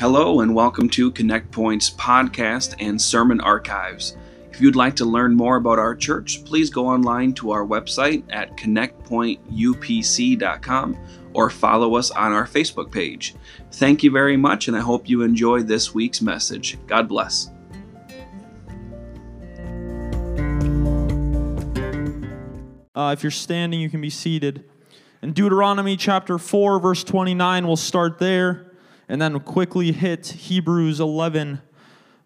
Hello, and welcome to Connect Point's podcast and sermon archives. If you'd like to learn more about our church, please go online to our website at connectpointupc.com or follow us on our Facebook page. Thank you very much, and I hope you enjoy this week's message. God bless. Uh, if you're standing, you can be seated. In Deuteronomy chapter 4, verse 29, we'll start there and then quickly hit Hebrews 11,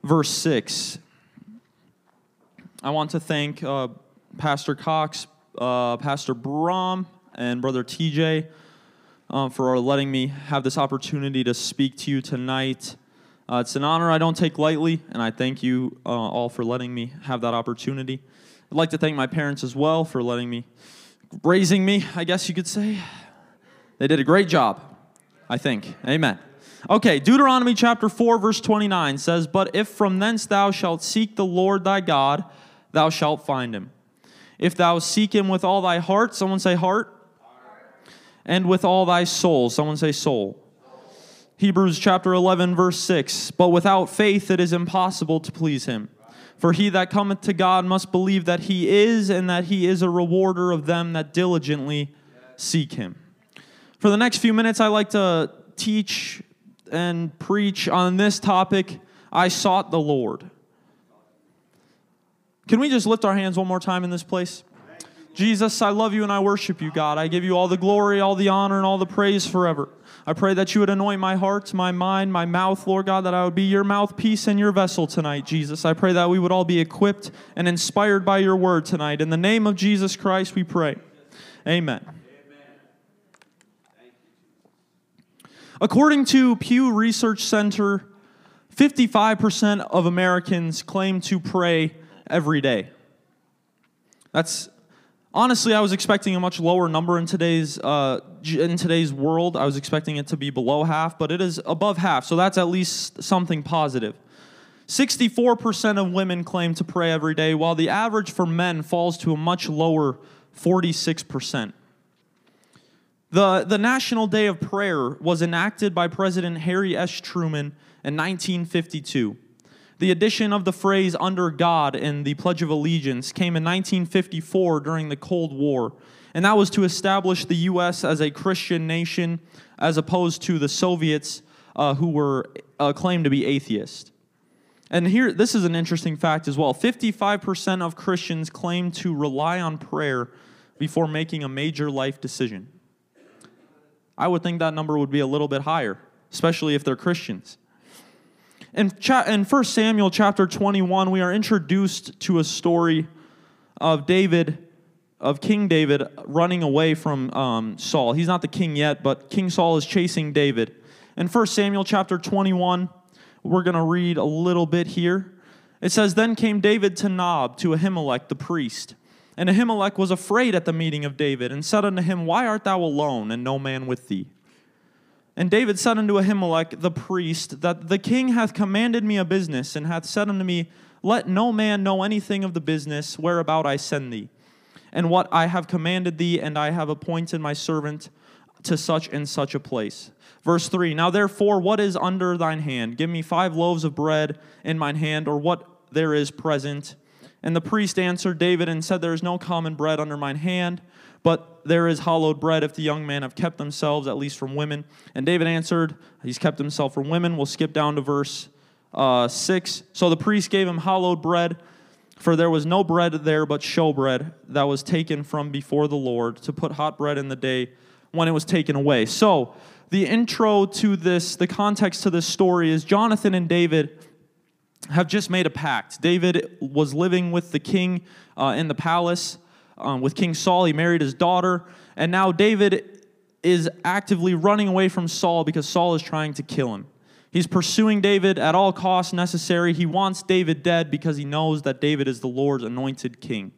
verse 6. I want to thank uh, Pastor Cox, uh, Pastor Brom, and Brother TJ um, for letting me have this opportunity to speak to you tonight. Uh, it's an honor I don't take lightly, and I thank you uh, all for letting me have that opportunity. I'd like to thank my parents as well for letting me, raising me, I guess you could say. They did a great job, I think. Amen. Okay, Deuteronomy chapter 4, verse 29 says, But if from thence thou shalt seek the Lord thy God, thou shalt find him. If thou seek him with all thy heart, someone say heart, and with all thy soul, someone say soul. Hebrews chapter 11, verse 6 But without faith it is impossible to please him. For he that cometh to God must believe that he is, and that he is a rewarder of them that diligently seek him. For the next few minutes, I like to teach and preach on this topic I sought the Lord. Can we just lift our hands one more time in this place? Jesus, I love you and I worship you, God. I give you all the glory, all the honor, and all the praise forever. I pray that you would anoint my heart, my mind, my mouth, Lord God, that I would be your mouthpiece and your vessel tonight, Jesus. I pray that we would all be equipped and inspired by your word tonight. In the name of Jesus Christ, we pray. Amen. According to Pew Research Center, 55% of Americans claim to pray every day. That's honestly, I was expecting a much lower number in today's uh, in today's world. I was expecting it to be below half, but it is above half, so that's at least something positive. 64% of women claim to pray every day, while the average for men falls to a much lower 46%. The, the National Day of Prayer was enacted by President Harry S. Truman in 1952. The addition of the phrase under God in the Pledge of Allegiance came in 1954 during the Cold War, and that was to establish the U.S. as a Christian nation as opposed to the Soviets uh, who were uh, claimed to be atheist. And here, this is an interesting fact as well 55% of Christians claim to rely on prayer before making a major life decision. I would think that number would be a little bit higher, especially if they're Christians. In, cha- in 1 Samuel chapter 21, we are introduced to a story of David, of King David, running away from um, Saul. He's not the king yet, but King Saul is chasing David. In 1 Samuel chapter 21, we're going to read a little bit here. It says, Then came David to Nob, to Ahimelech the priest. And Ahimelech was afraid at the meeting of David, and said unto him, Why art thou alone, and no man with thee? And David said unto Ahimelech the priest, That the king hath commanded me a business, and hath said unto me, Let no man know anything of the business whereabout I send thee, and what I have commanded thee, and I have appointed my servant to such and such a place. Verse 3 Now therefore, what is under thine hand? Give me five loaves of bread in mine hand, or what there is present. And the priest answered David and said, There is no common bread under mine hand but there is hollowed bread if the young men have kept themselves, at least from women. And David answered, He's kept himself from women. We'll skip down to verse uh, 6. So the priest gave him hollowed bread, for there was no bread there but showbread that was taken from before the Lord to put hot bread in the day when it was taken away. So the intro to this, the context to this story is Jonathan and David have just made a pact. David was living with the king uh, in the palace um, with King Saul. He married his daughter. And now David is actively running away from Saul because Saul is trying to kill him. He's pursuing David at all costs necessary. He wants David dead because he knows that David is the Lord's anointed king.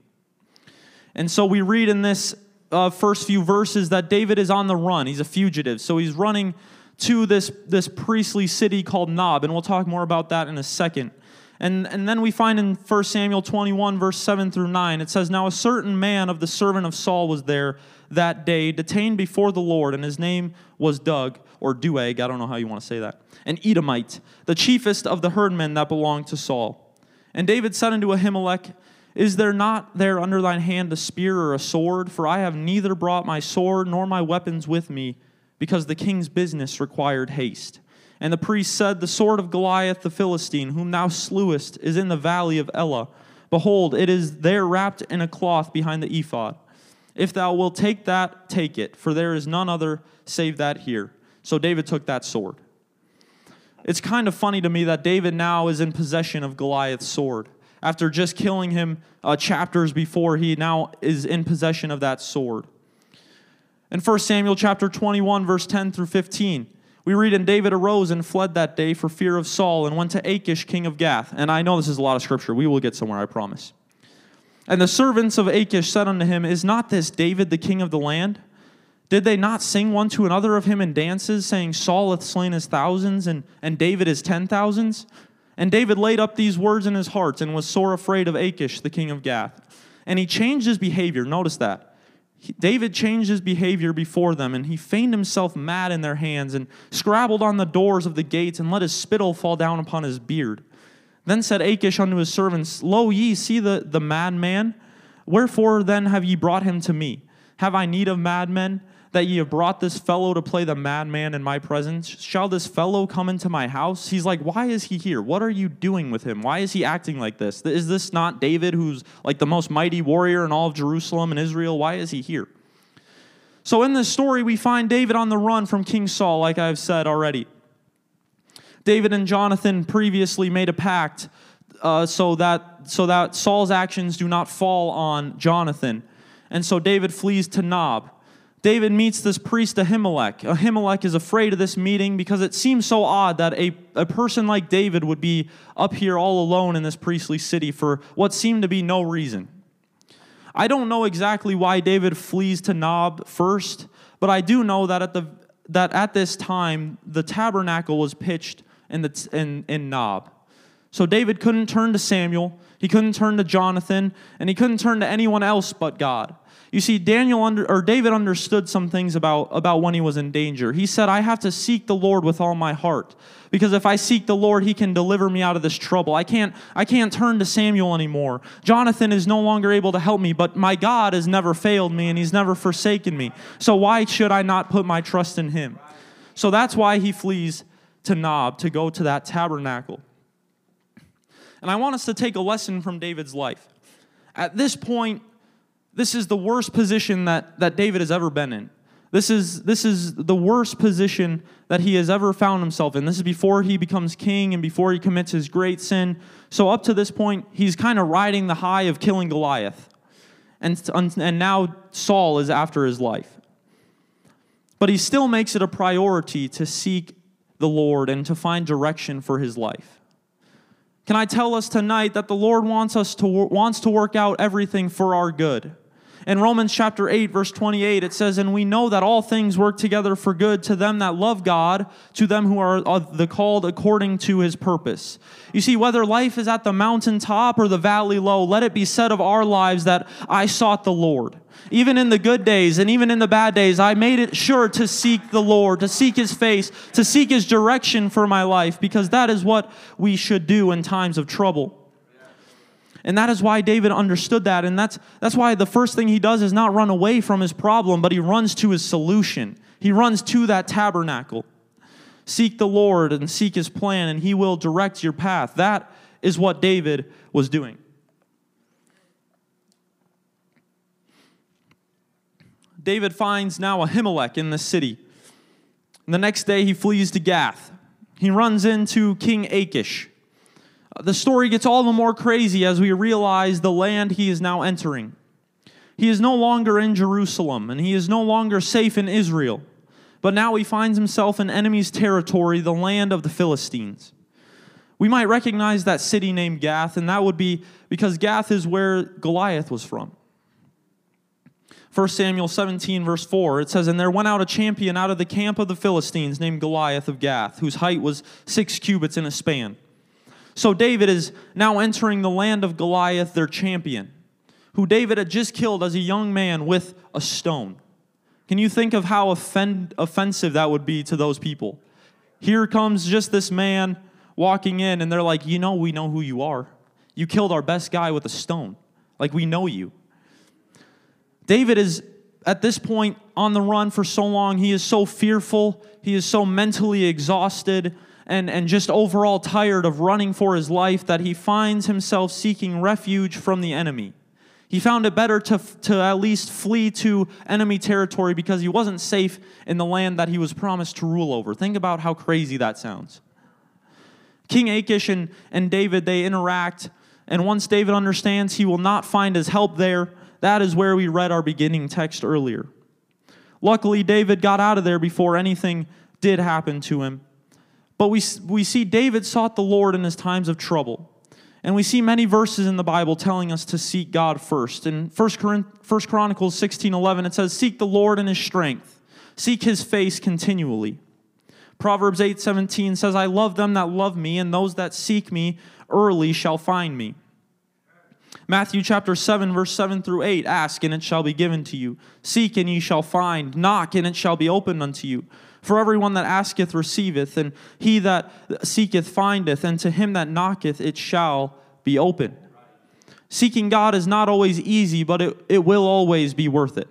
And so we read in this uh, first few verses that David is on the run. He's a fugitive. So he's running to this, this priestly city called Nob. And we'll talk more about that in a second. And, and then we find in 1 Samuel 21, verse 7 through 9, it says, Now a certain man of the servant of Saul was there that day, detained before the Lord, and his name was Doeg, or Doeg, I don't know how you want to say that, an Edomite, the chiefest of the herdmen that belonged to Saul. And David said unto Ahimelech, Is there not there under thine hand a spear or a sword? For I have neither brought my sword nor my weapons with me, because the king's business required haste. And the priest said, The sword of Goliath the Philistine, whom thou slewest, is in the valley of Elah. Behold, it is there wrapped in a cloth behind the ephod. If thou wilt take that, take it, for there is none other save that here. So David took that sword. It's kind of funny to me that David now is in possession of Goliath's sword. After just killing him uh, chapters before, he now is in possession of that sword. In 1 Samuel chapter 21, verse 10 through 15, we read, And David arose and fled that day for fear of Saul and went to Achish, king of Gath. And I know this is a lot of scripture. We will get somewhere, I promise. And the servants of Achish said unto him, Is not this David the king of the land? Did they not sing one to another of him in dances, saying, Saul hath slain his thousands, and, and David his ten thousands? And David laid up these words in his heart, and was sore afraid of Achish, the king of Gath. And he changed his behavior. Notice that. David changed his behavior before them, and he feigned himself mad in their hands, and scrabbled on the doors of the gates, and let his spittle fall down upon his beard. Then said Achish unto his servants, Lo, ye see the, the madman? Wherefore then have ye brought him to me? Have I need of madmen? That ye have brought this fellow to play the madman in my presence? Shall this fellow come into my house? He's like, Why is he here? What are you doing with him? Why is he acting like this? Is this not David, who's like the most mighty warrior in all of Jerusalem and Israel? Why is he here? So, in this story, we find David on the run from King Saul, like I've said already. David and Jonathan previously made a pact uh, so, that, so that Saul's actions do not fall on Jonathan. And so David flees to Nob. David meets this priest Ahimelech. Ahimelech is afraid of this meeting because it seems so odd that a, a person like David would be up here all alone in this priestly city for what seemed to be no reason. I don't know exactly why David flees to Nob first, but I do know that at, the, that at this time the tabernacle was pitched in, the, in, in Nob. So David couldn't turn to Samuel, he couldn't turn to Jonathan, and he couldn't turn to anyone else but God. You see, Daniel under, or David understood some things about, about when he was in danger. He said, I have to seek the Lord with all my heart. Because if I seek the Lord, he can deliver me out of this trouble. I can't, I can't turn to Samuel anymore. Jonathan is no longer able to help me, but my God has never failed me and he's never forsaken me. So why should I not put my trust in him? So that's why he flees to Nob to go to that tabernacle. And I want us to take a lesson from David's life. At this point, this is the worst position that, that David has ever been in. This is, this is the worst position that he has ever found himself in. This is before he becomes king and before he commits his great sin. So, up to this point, he's kind of riding the high of killing Goliath. And, and now Saul is after his life. But he still makes it a priority to seek the Lord and to find direction for his life. Can I tell us tonight that the Lord wants us to wants to work out everything for our good? In Romans chapter 8, verse 28, it says, And we know that all things work together for good to them that love God, to them who are the called according to his purpose. You see, whether life is at the mountaintop or the valley low, let it be said of our lives that I sought the Lord. Even in the good days and even in the bad days, I made it sure to seek the Lord, to seek his face, to seek his direction for my life, because that is what we should do in times of trouble. And that is why David understood that. And that's, that's why the first thing he does is not run away from his problem, but he runs to his solution. He runs to that tabernacle. Seek the Lord and seek his plan, and he will direct your path. That is what David was doing. David finds now Ahimelech in the city. And the next day he flees to Gath. He runs into King Achish. The story gets all the more crazy as we realize the land he is now entering. He is no longer in Jerusalem, and he is no longer safe in Israel, but now he finds himself in enemy's territory, the land of the Philistines. We might recognize that city named Gath, and that would be because Gath is where Goliath was from. 1 Samuel 17, verse 4, it says, And there went out a champion out of the camp of the Philistines named Goliath of Gath, whose height was six cubits in a span. So David is now entering the land of Goliath, their champion, who David had just killed as a young man with a stone. Can you think of how offend, offensive that would be to those people? Here comes just this man walking in, and they're like, You know, we know who you are. You killed our best guy with a stone. Like, we know you. David is at this point on the run for so long. He is so fearful. He is so mentally exhausted and, and just overall tired of running for his life that he finds himself seeking refuge from the enemy. He found it better to, to at least flee to enemy territory because he wasn't safe in the land that he was promised to rule over. Think about how crazy that sounds. King Achish and, and David, they interact, and once David understands he will not find his help there, that is where we read our beginning text earlier. Luckily, David got out of there before anything did happen to him. But we, we see David sought the Lord in his times of trouble. And we see many verses in the Bible telling us to seek God first. In 1 Chronicles 16 11, it says, Seek the Lord in his strength, seek his face continually. Proverbs 8 17 says, I love them that love me, and those that seek me early shall find me. Matthew chapter 7, verse 7 through 8 Ask, and it shall be given to you. Seek, and ye shall find. Knock, and it shall be opened unto you. For everyone that asketh receiveth, and he that seeketh findeth, and to him that knocketh it shall be open. Seeking God is not always easy, but it, it will always be worth it.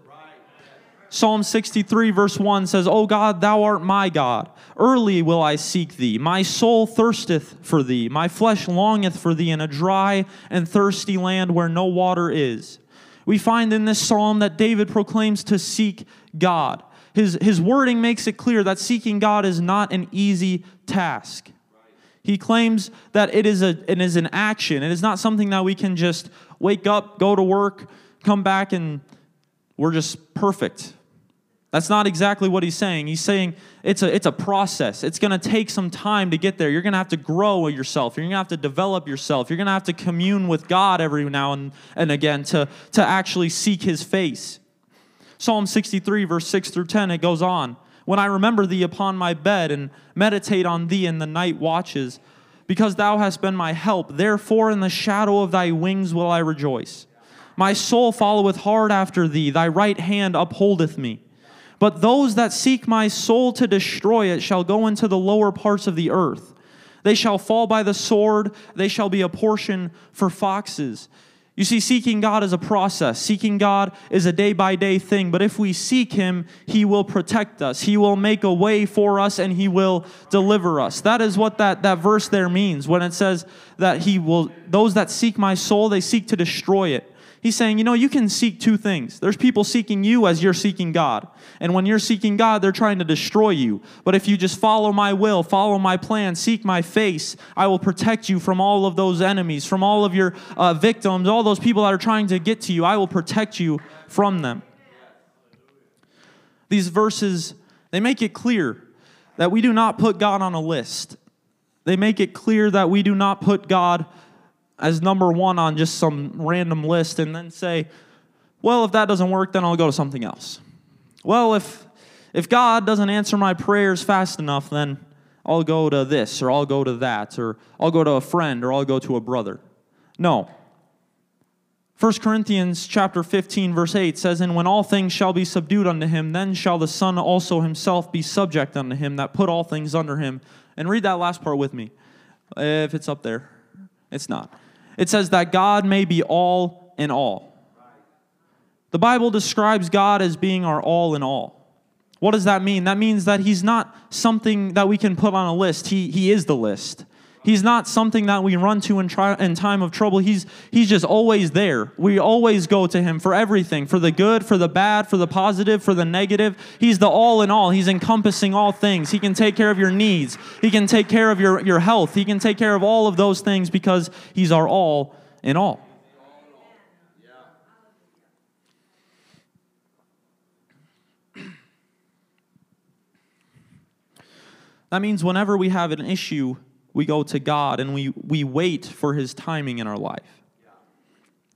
Psalm 63, verse 1 says, O God, thou art my God. Early will I seek thee. My soul thirsteth for thee. My flesh longeth for thee in a dry and thirsty land where no water is. We find in this psalm that David proclaims to seek God his, his wording makes it clear that seeking God is not an easy task. He claims that it is, a, it is an action. It is not something that we can just wake up, go to work, come back, and we're just perfect. That's not exactly what he's saying. He's saying it's a, it's a process. It's going to take some time to get there. You're going to have to grow yourself. You're going to have to develop yourself. You're going to have to commune with God every now and, and again to, to actually seek his face. Psalm 63, verse 6 through 10, it goes on. When I remember thee upon my bed and meditate on thee in the night watches, because thou hast been my help, therefore in the shadow of thy wings will I rejoice. My soul followeth hard after thee, thy right hand upholdeth me. But those that seek my soul to destroy it shall go into the lower parts of the earth. They shall fall by the sword, they shall be a portion for foxes. You see, seeking God is a process. Seeking God is a day by day thing. But if we seek Him, He will protect us. He will make a way for us and He will deliver us. That is what that, that verse there means when it says that He will, those that seek my soul, they seek to destroy it. He's saying, you know, you can seek two things. There's people seeking you as you're seeking God. And when you're seeking God, they're trying to destroy you. But if you just follow my will, follow my plan, seek my face, I will protect you from all of those enemies, from all of your uh, victims, all those people that are trying to get to you. I will protect you from them. These verses, they make it clear that we do not put God on a list. They make it clear that we do not put God as number one on just some random list and then say, well, if that doesn't work, then I'll go to something else. Well, if, if God doesn't answer my prayers fast enough, then I'll go to this or I'll go to that or I'll go to a friend or I'll go to a brother. No. 1 Corinthians chapter 15 verse 8 says and when all things shall be subdued unto him then shall the son also himself be subject unto him that put all things under him. And read that last part with me. If it's up there. It's not. It says that God may be all in all. The Bible describes God as being our all in all. What does that mean? That means that He's not something that we can put on a list, He, he is the list. He's not something that we run to in, try, in time of trouble. He's, he's just always there. We always go to Him for everything for the good, for the bad, for the positive, for the negative. He's the all in all. He's encompassing all things. He can take care of your needs, He can take care of your, your health, He can take care of all of those things because He's our all in all. That means whenever we have an issue we go to God and we, we wait for his timing in our life.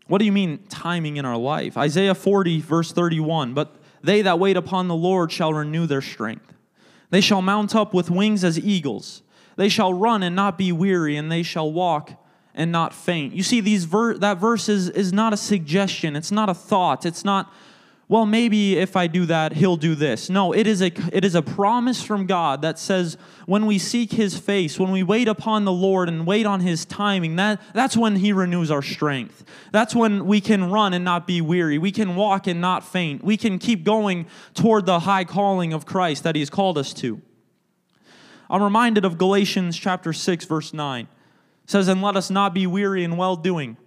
What do you mean, timing in our life? Isaiah 40, verse 31 But they that wait upon the Lord shall renew their strength. They shall mount up with wings as eagles. They shall run and not be weary, and they shall walk and not faint. You see, these ver- that verse is, is not a suggestion, it's not a thought, it's not well, maybe if I do that, he'll do this. No, it is a it is a promise from God that says when we seek his face, when we wait upon the Lord and wait on his timing, that that's when he renews our strength. That's when we can run and not be weary. We can walk and not faint. We can keep going toward the high calling of Christ that he's called us to. I'm reminded of Galatians chapter 6 verse 9. It says, "And let us not be weary in well doing,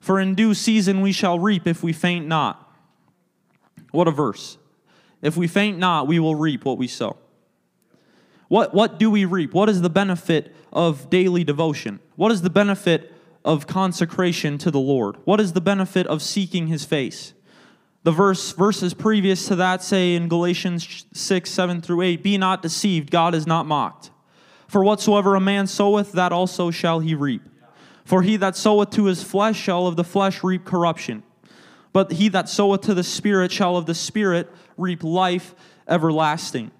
for in due season we shall reap if we faint not." What a verse. If we faint not, we will reap what we sow. What, what do we reap? What is the benefit of daily devotion? What is the benefit of consecration to the Lord? What is the benefit of seeking his face? The verse verses previous to that say in Galatians 6, 7 through 8, Be not deceived, God is not mocked. For whatsoever a man soweth, that also shall he reap. For he that soweth to his flesh shall of the flesh reap corruption. But he that soweth to the Spirit shall of the Spirit reap life everlasting.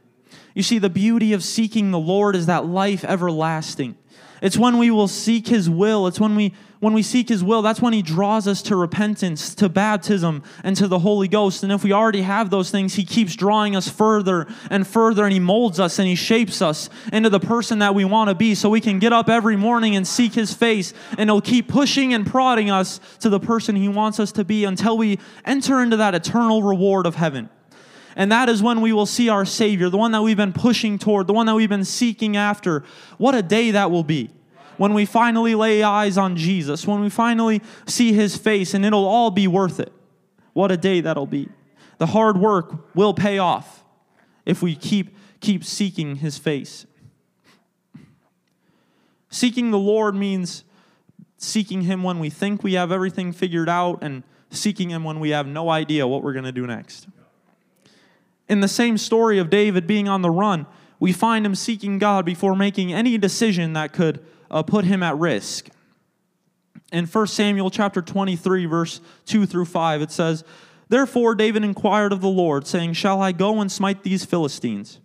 You see, the beauty of seeking the Lord is that life everlasting. It's when we will seek his will. It's when we when we seek his will, that's when he draws us to repentance, to baptism, and to the Holy Ghost. And if we already have those things, he keeps drawing us further and further, and he molds us and he shapes us into the person that we want to be so we can get up every morning and seek his face. And he'll keep pushing and prodding us to the person he wants us to be until we enter into that eternal reward of heaven. And that is when we will see our Savior, the one that we've been pushing toward, the one that we've been seeking after. What a day that will be when we finally lay eyes on Jesus, when we finally see his face, and it'll all be worth it. What a day that'll be. The hard work will pay off if we keep, keep seeking his face. Seeking the Lord means seeking him when we think we have everything figured out and seeking him when we have no idea what we're going to do next. In the same story of David being on the run, we find him seeking God before making any decision that could uh, put him at risk. In 1 Samuel chapter 23, verse 2 through 5, it says, Therefore David inquired of the Lord, saying, Shall I go and smite these Philistines?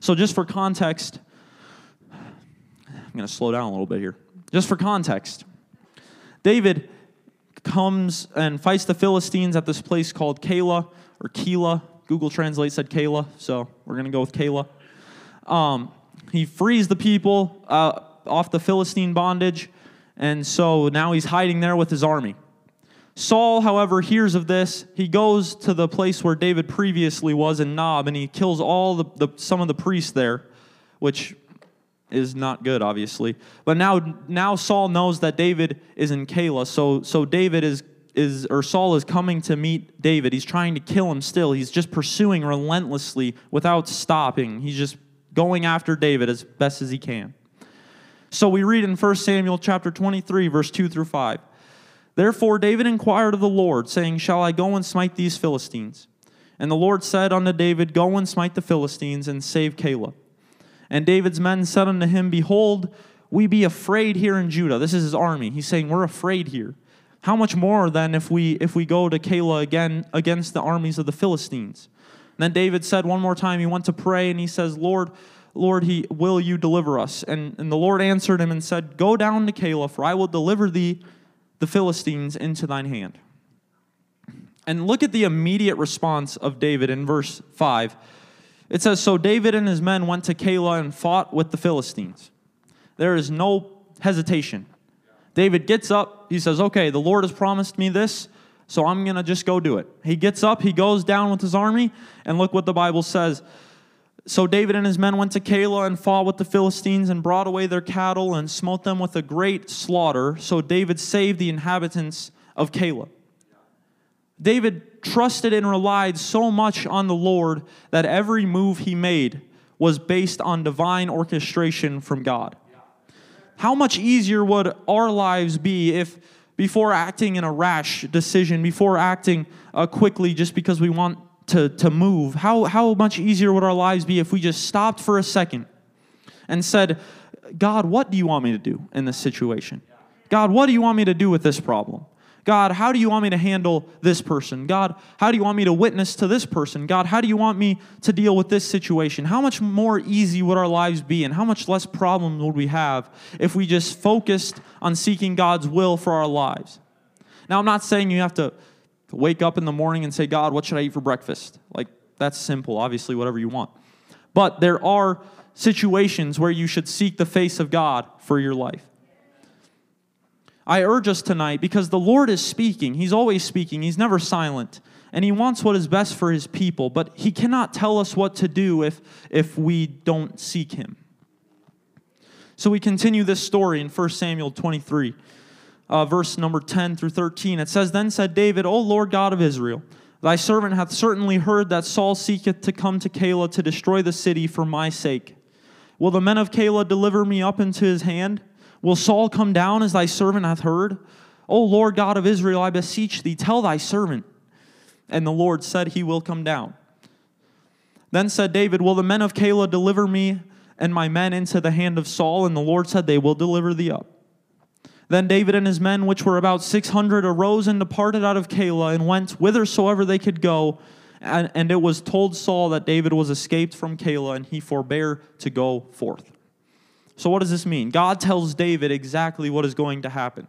So, just for context, I'm going to slow down a little bit here. Just for context, David comes and fights the Philistines at this place called Keilah or Keilah. Google Translate said Keilah, so we're going to go with Keilah. Um, he frees the people. Uh, off the Philistine bondage, and so now he's hiding there with his army. Saul, however, hears of this. He goes to the place where David previously was in Nob, and he kills all the, the some of the priests there, which is not good, obviously. But now, now Saul knows that David is in Keilah, so so David is is or Saul is coming to meet David. He's trying to kill him still. He's just pursuing relentlessly without stopping. He's just going after David as best as he can. So we read in 1 Samuel chapter 23, verse 2 through 5. Therefore David inquired of the Lord, saying, Shall I go and smite these Philistines? And the Lord said unto David, Go and smite the Philistines, and save Keilah. And David's men said unto him, Behold, we be afraid here in Judah. This is his army. He's saying, We're afraid here. How much more then if we if we go to Keilah again against the armies of the Philistines? And then David said one more time, he went to pray, and he says, Lord, Lord, he, will you deliver us? And, and the Lord answered him and said, Go down to Keilah, for I will deliver thee the Philistines into thine hand. And look at the immediate response of David in verse 5. It says, So David and his men went to Keilah and fought with the Philistines. There is no hesitation. David gets up. He says, Okay, the Lord has promised me this, so I'm going to just go do it. He gets up, he goes down with his army, and look what the Bible says. So David and his men went to Keilah and fought with the Philistines and brought away their cattle and smote them with a great slaughter. So David saved the inhabitants of Keilah. David trusted and relied so much on the Lord that every move he made was based on divine orchestration from God. How much easier would our lives be if, before acting in a rash decision, before acting uh, quickly just because we want to, to move, how, how much easier would our lives be if we just stopped for a second and said, God, what do you want me to do in this situation? God, what do you want me to do with this problem? God, how do you want me to handle this person? God, how do you want me to witness to this person? God, how do you want me to deal with this situation? How much more easy would our lives be and how much less problem would we have if we just focused on seeking God's will for our lives? Now, I'm not saying you have to Wake up in the morning and say, God, what should I eat for breakfast? Like, that's simple, obviously, whatever you want. But there are situations where you should seek the face of God for your life. I urge us tonight because the Lord is speaking. He's always speaking, He's never silent. And He wants what is best for His people, but He cannot tell us what to do if, if we don't seek Him. So we continue this story in 1 Samuel 23, uh, verse number 10 through 13. It says, Then said David, O Lord God of Israel, thy servant hath certainly heard that Saul seeketh to come to Keilah to destroy the city for my sake. Will the men of Keilah deliver me up into his hand? Will Saul come down as thy servant hath heard? O Lord God of Israel, I beseech thee, tell thy servant. And the Lord said, He will come down. Then said David, Will the men of Keilah deliver me and my men into the hand of Saul? And the Lord said, They will deliver thee up. Then David and his men, which were about six hundred, arose and departed out of Keilah and went whithersoever they could go. And, it was told Saul that David was escaped from Keilah, and he forbore to go forth. So, what does this mean? God tells David exactly what is going to happen.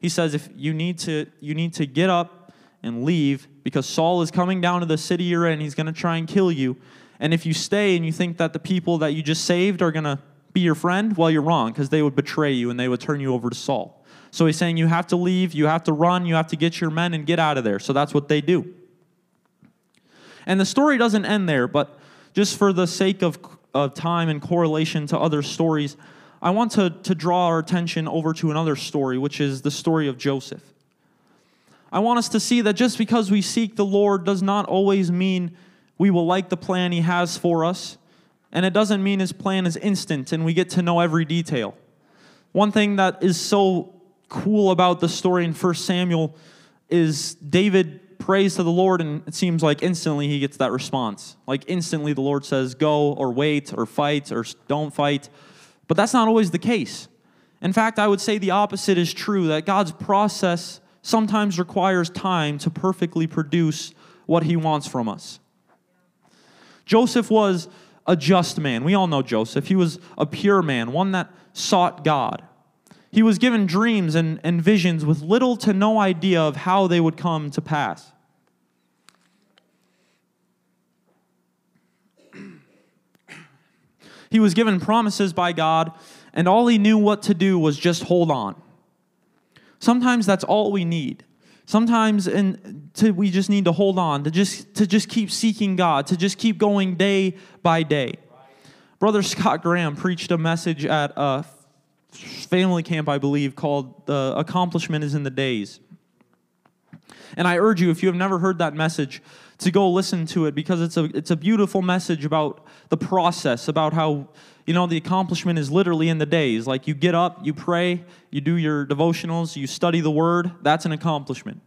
He says, if you need to, you need to get up and leave because Saul is coming down to the city you're in. He's going to try and kill you. And if you stay and you think that the people that you just saved are going to be your friend, well, you're wrong because they would betray you and they would turn you over to Saul. So he's saying you have to leave, you have to run, you have to get your men and get out of there. So that's what they do. And the story doesn't end there, but just for the sake of, of time and correlation to other stories, I want to, to draw our attention over to another story, which is the story of Joseph. I want us to see that just because we seek the Lord does not always mean we will like the plan He has for us, and it doesn't mean His plan is instant and we get to know every detail. One thing that is so cool about the story in 1 Samuel is David prays to the Lord, and it seems like instantly he gets that response. Like instantly, the Lord says, Go or wait or fight or don't fight. But that's not always the case. In fact, I would say the opposite is true that God's process sometimes requires time to perfectly produce what he wants from us. Joseph was a just man. We all know Joseph. He was a pure man, one that sought God. He was given dreams and, and visions with little to no idea of how they would come to pass. He was given promises by God, and all he knew what to do was just hold on. Sometimes that's all we need. Sometimes in, to, we just need to hold on, to just, to just keep seeking God, to just keep going day by day. Brother Scott Graham preached a message at a family camp, I believe, called The Accomplishment is in the Days. And I urge you, if you have never heard that message, to go listen to it because it's a, it's a beautiful message about the process, about how, you know, the accomplishment is literally in the days. Like you get up, you pray, you do your devotionals, you study the word, that's an accomplishment.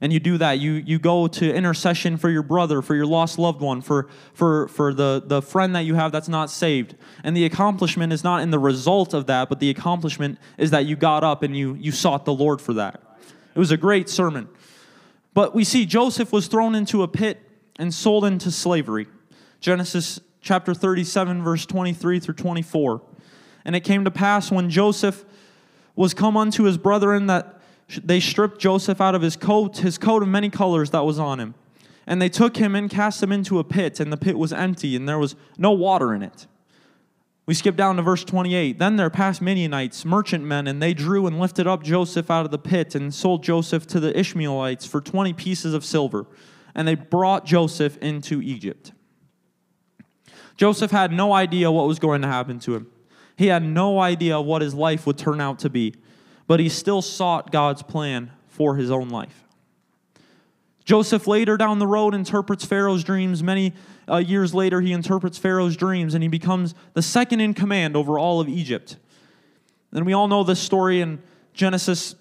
And you do that. You, you go to intercession for your brother, for your lost loved one, for, for, for the, the friend that you have that's not saved. And the accomplishment is not in the result of that, but the accomplishment is that you got up and you, you sought the Lord for that. It was a great sermon. But we see Joseph was thrown into a pit and sold into slavery. Genesis chapter 37, verse 23 through 24. And it came to pass when Joseph was come unto his brethren that they stripped Joseph out of his coat, his coat of many colors that was on him. And they took him and cast him into a pit, and the pit was empty, and there was no water in it. We skip down to verse 28. Then there passed Midianites, merchantmen, and they drew and lifted up Joseph out of the pit and sold Joseph to the Ishmaelites for 20 pieces of silver. And they brought Joseph into Egypt. Joseph had no idea what was going to happen to him. He had no idea what his life would turn out to be, but he still sought God's plan for his own life. Joseph later down the road interprets Pharaoh's dreams. Many uh, years later, he interprets Pharaoh's dreams and he becomes the second in command over all of Egypt. And we all know this story in Genesis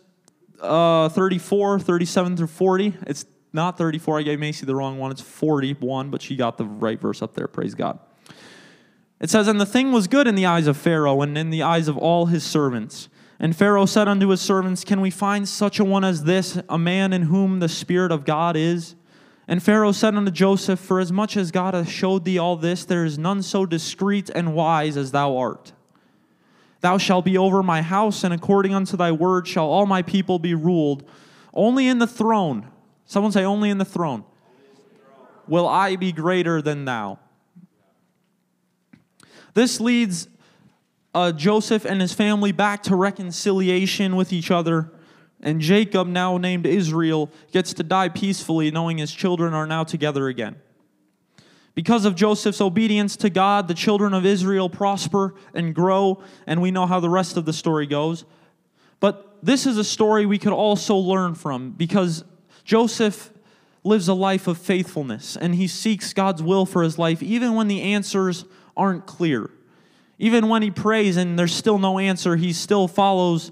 uh, 34, 37 through 40. It's not 34. I gave Macy the wrong one. It's 41, but she got the right verse up there. Praise God. It says, And the thing was good in the eyes of Pharaoh and in the eyes of all his servants. And Pharaoh said unto his servants, Can we find such a one as this, a man in whom the Spirit of God is? And Pharaoh said unto Joseph, For as much as God hath showed thee all this, there is none so discreet and wise as thou art. Thou shalt be over my house, and according unto thy word shall all my people be ruled. Only in the throne Someone say, only in the throne. Will I be greater than thou? This leads uh, Joseph and his family back to reconciliation with each other. And Jacob, now named Israel, gets to die peacefully, knowing his children are now together again. Because of Joseph's obedience to God, the children of Israel prosper and grow, and we know how the rest of the story goes. But this is a story we could also learn from because Joseph lives a life of faithfulness and he seeks God's will for his life, even when the answers aren't clear. Even when he prays and there's still no answer, he still follows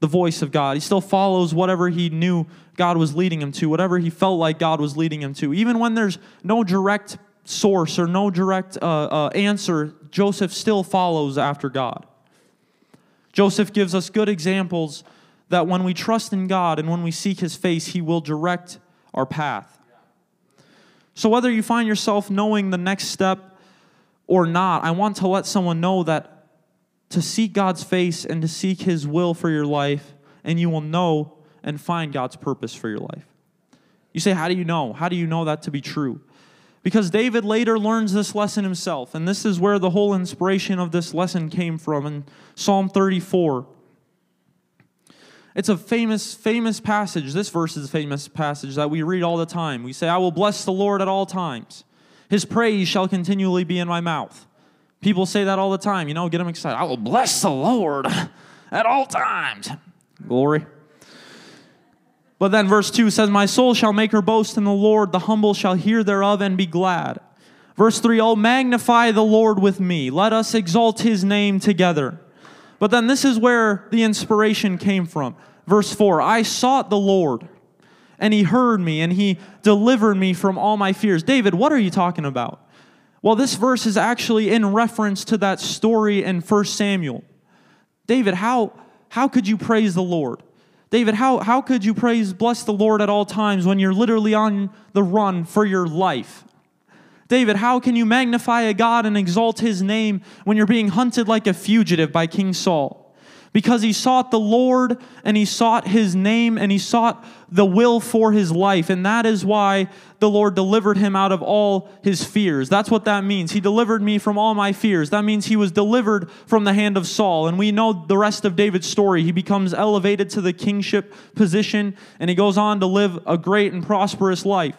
the voice of God. He still follows whatever he knew God was leading him to, whatever he felt like God was leading him to. Even when there's no direct source or no direct uh, uh, answer, Joseph still follows after God. Joseph gives us good examples that when we trust in God and when we seek his face, he will direct our path. So, whether you find yourself knowing the next step or not, I want to let someone know that to seek God's face and to seek his will for your life, and you will know and find God's purpose for your life. You say, How do you know? How do you know that to be true? Because David later learns this lesson himself, and this is where the whole inspiration of this lesson came from in Psalm 34. It's a famous, famous passage. This verse is a famous passage that we read all the time. We say, I will bless the Lord at all times. His praise shall continually be in my mouth. People say that all the time, you know, get them excited. I will bless the Lord at all times. Glory. But then verse 2 says, My soul shall make her boast in the Lord, the humble shall hear thereof and be glad. Verse 3 Oh, magnify the Lord with me, let us exalt his name together. But then this is where the inspiration came from. Verse 4 I sought the Lord, and he heard me, and he delivered me from all my fears. David, what are you talking about? Well, this verse is actually in reference to that story in 1 Samuel. David, how, how could you praise the Lord? David, how, how could you praise, bless the Lord at all times when you're literally on the run for your life? David, how can you magnify a God and exalt his name when you're being hunted like a fugitive by King Saul? Because he sought the Lord and he sought his name and he sought the will for his life. And that is why the Lord delivered him out of all his fears. That's what that means. He delivered me from all my fears. That means he was delivered from the hand of Saul. And we know the rest of David's story. He becomes elevated to the kingship position and he goes on to live a great and prosperous life.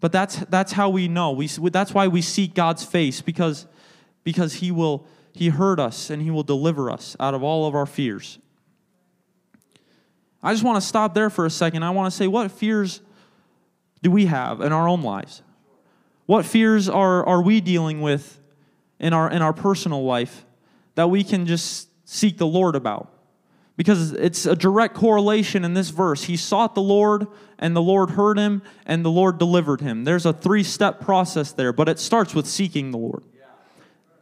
But that's, that's how we know. We, that's why we seek God's face because, because he will he heard us and He will deliver us out of all of our fears. I just want to stop there for a second. I want to say, what fears do we have in our own lives? What fears are, are we dealing with in our, in our personal life that we can just seek the Lord about? Because it's a direct correlation in this verse. He sought the Lord, and the Lord heard him, and the Lord delivered him. There's a three step process there, but it starts with seeking the Lord.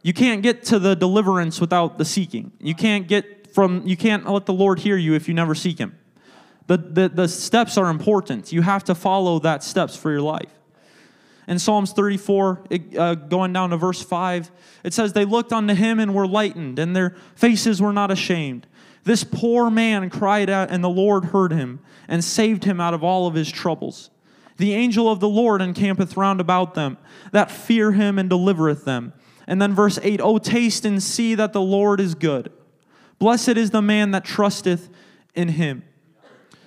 You can't get to the deliverance without the seeking. You can't get from you can't let the Lord hear you if you never seek him. The, the, the steps are important. You have to follow that steps for your life. In Psalms 34, it, uh, going down to verse 5, it says, They looked unto him and were lightened, and their faces were not ashamed. This poor man cried out, and the Lord heard him and saved him out of all of his troubles. The angel of the Lord encampeth round about them that fear him and delivereth them. And then verse 8 Oh, taste and see that the Lord is good. Blessed is the man that trusteth in him.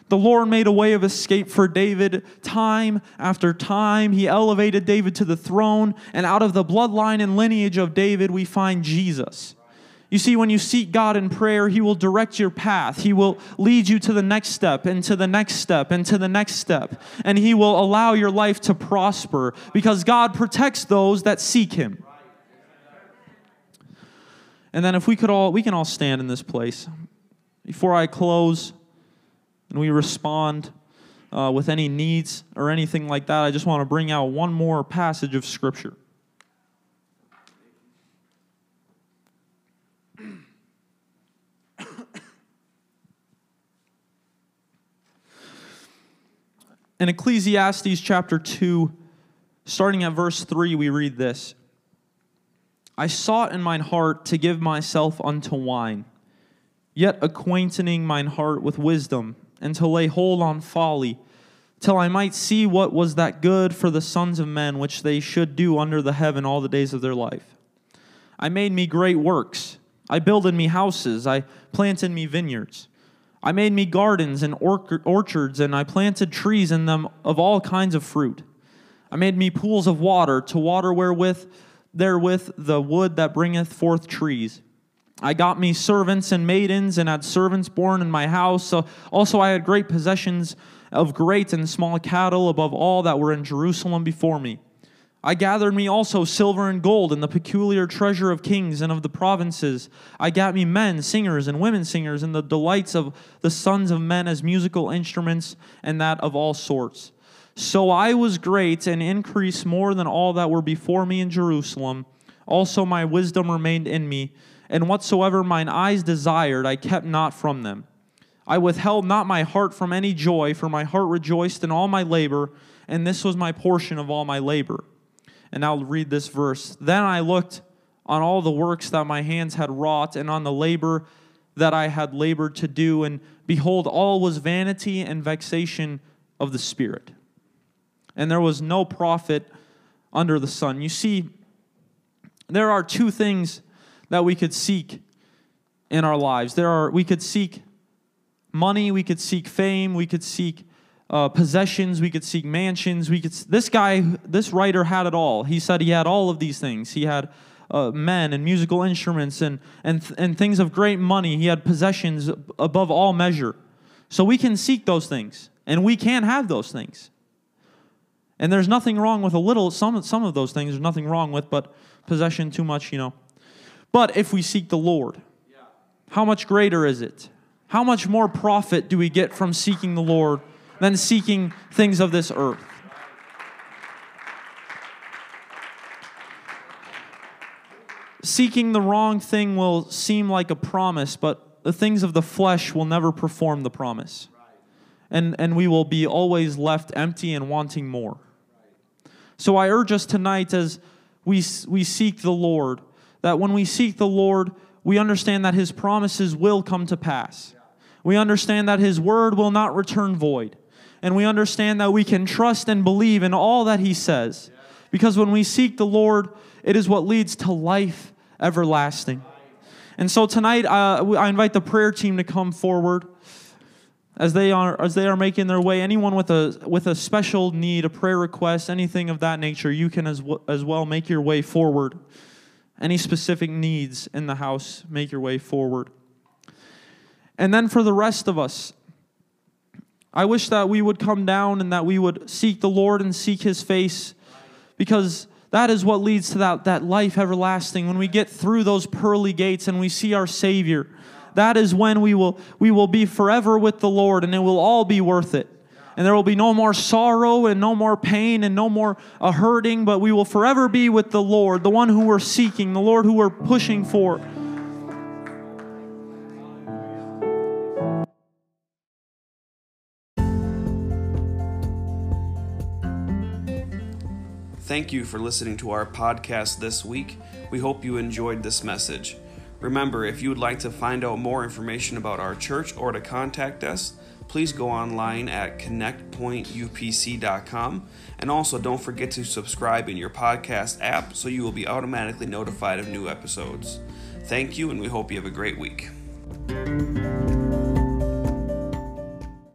The Lord made a way of escape for David time after time. He elevated David to the throne, and out of the bloodline and lineage of David, we find Jesus. You see, when you seek God in prayer, He will direct your path. He will lead you to the next step, and to the next step, and to the next step. And He will allow your life to prosper because God protects those that seek Him. And then if we could all we can all stand in this place. Before I close and we respond uh, with any needs or anything like that, I just want to bring out one more passage of Scripture. In Ecclesiastes chapter 2, starting at verse 3, we read this. I sought in mine heart to give myself unto wine, yet acquainting mine heart with wisdom, and to lay hold on folly, till I might see what was that good for the sons of men which they should do under the heaven all the days of their life. I made me great works. I builded me houses. I planted me vineyards. I made me gardens and orchards, and I planted trees in them of all kinds of fruit. I made me pools of water to water wherewith therewith the wood that bringeth forth trees. I got me servants and maidens, and had servants born in my house. So also I had great possessions of great and small cattle above all that were in Jerusalem before me. I gathered me also silver and gold and the peculiar treasure of kings and of the provinces. I got me men, singers, and women singers, and the delights of the sons of men as musical instruments, and that of all sorts. So I was great and increased more than all that were before me in Jerusalem. Also my wisdom remained in me, and whatsoever mine eyes desired, I kept not from them. I withheld not my heart from any joy, for my heart rejoiced in all my labor, and this was my portion of all my labor. And I'll read this verse. Then I looked on all the works that my hands had wrought, and on the labor that I had labored to do, and behold, all was vanity and vexation of the Spirit. And there was no profit under the sun. You see, there are two things that we could seek in our lives. There are we could seek money, we could seek fame, we could seek uh, possessions, we could seek mansions. We could. This guy, this writer had it all. He said he had all of these things. He had uh, men and musical instruments and and and things of great money. He had possessions above all measure. So we can seek those things, and we can have those things. And there's nothing wrong with a little. Some some of those things there's nothing wrong with, but possession too much, you know. But if we seek the Lord, how much greater is it? How much more profit do we get from seeking the Lord than seeking things of this earth. Seeking the wrong thing will seem like a promise, but the things of the flesh will never perform the promise. And, and we will be always left empty and wanting more. So I urge us tonight as we, we seek the Lord, that when we seek the Lord, we understand that His promises will come to pass. We understand that His word will not return void and we understand that we can trust and believe in all that He says. Because when we seek the Lord, it is what leads to life everlasting. And so tonight, uh, I invite the prayer team to come forward as they are as they are making their way. Anyone with a with a special need, a prayer request, anything of that nature, you can as w- as well make your way forward. Any specific needs in the house, make your way forward. And then for the rest of us, I wish that we would come down and that we would seek the Lord and seek his face because that is what leads to that, that life everlasting. When we get through those pearly gates and we see our Savior, that is when we will, we will be forever with the Lord and it will all be worth it. And there will be no more sorrow and no more pain and no more uh, hurting, but we will forever be with the Lord, the one who we're seeking, the Lord who we're pushing for. Thank you for listening to our podcast this week. We hope you enjoyed this message. Remember, if you would like to find out more information about our church or to contact us, please go online at connectpointupc.com. And also, don't forget to subscribe in your podcast app so you will be automatically notified of new episodes. Thank you, and we hope you have a great week.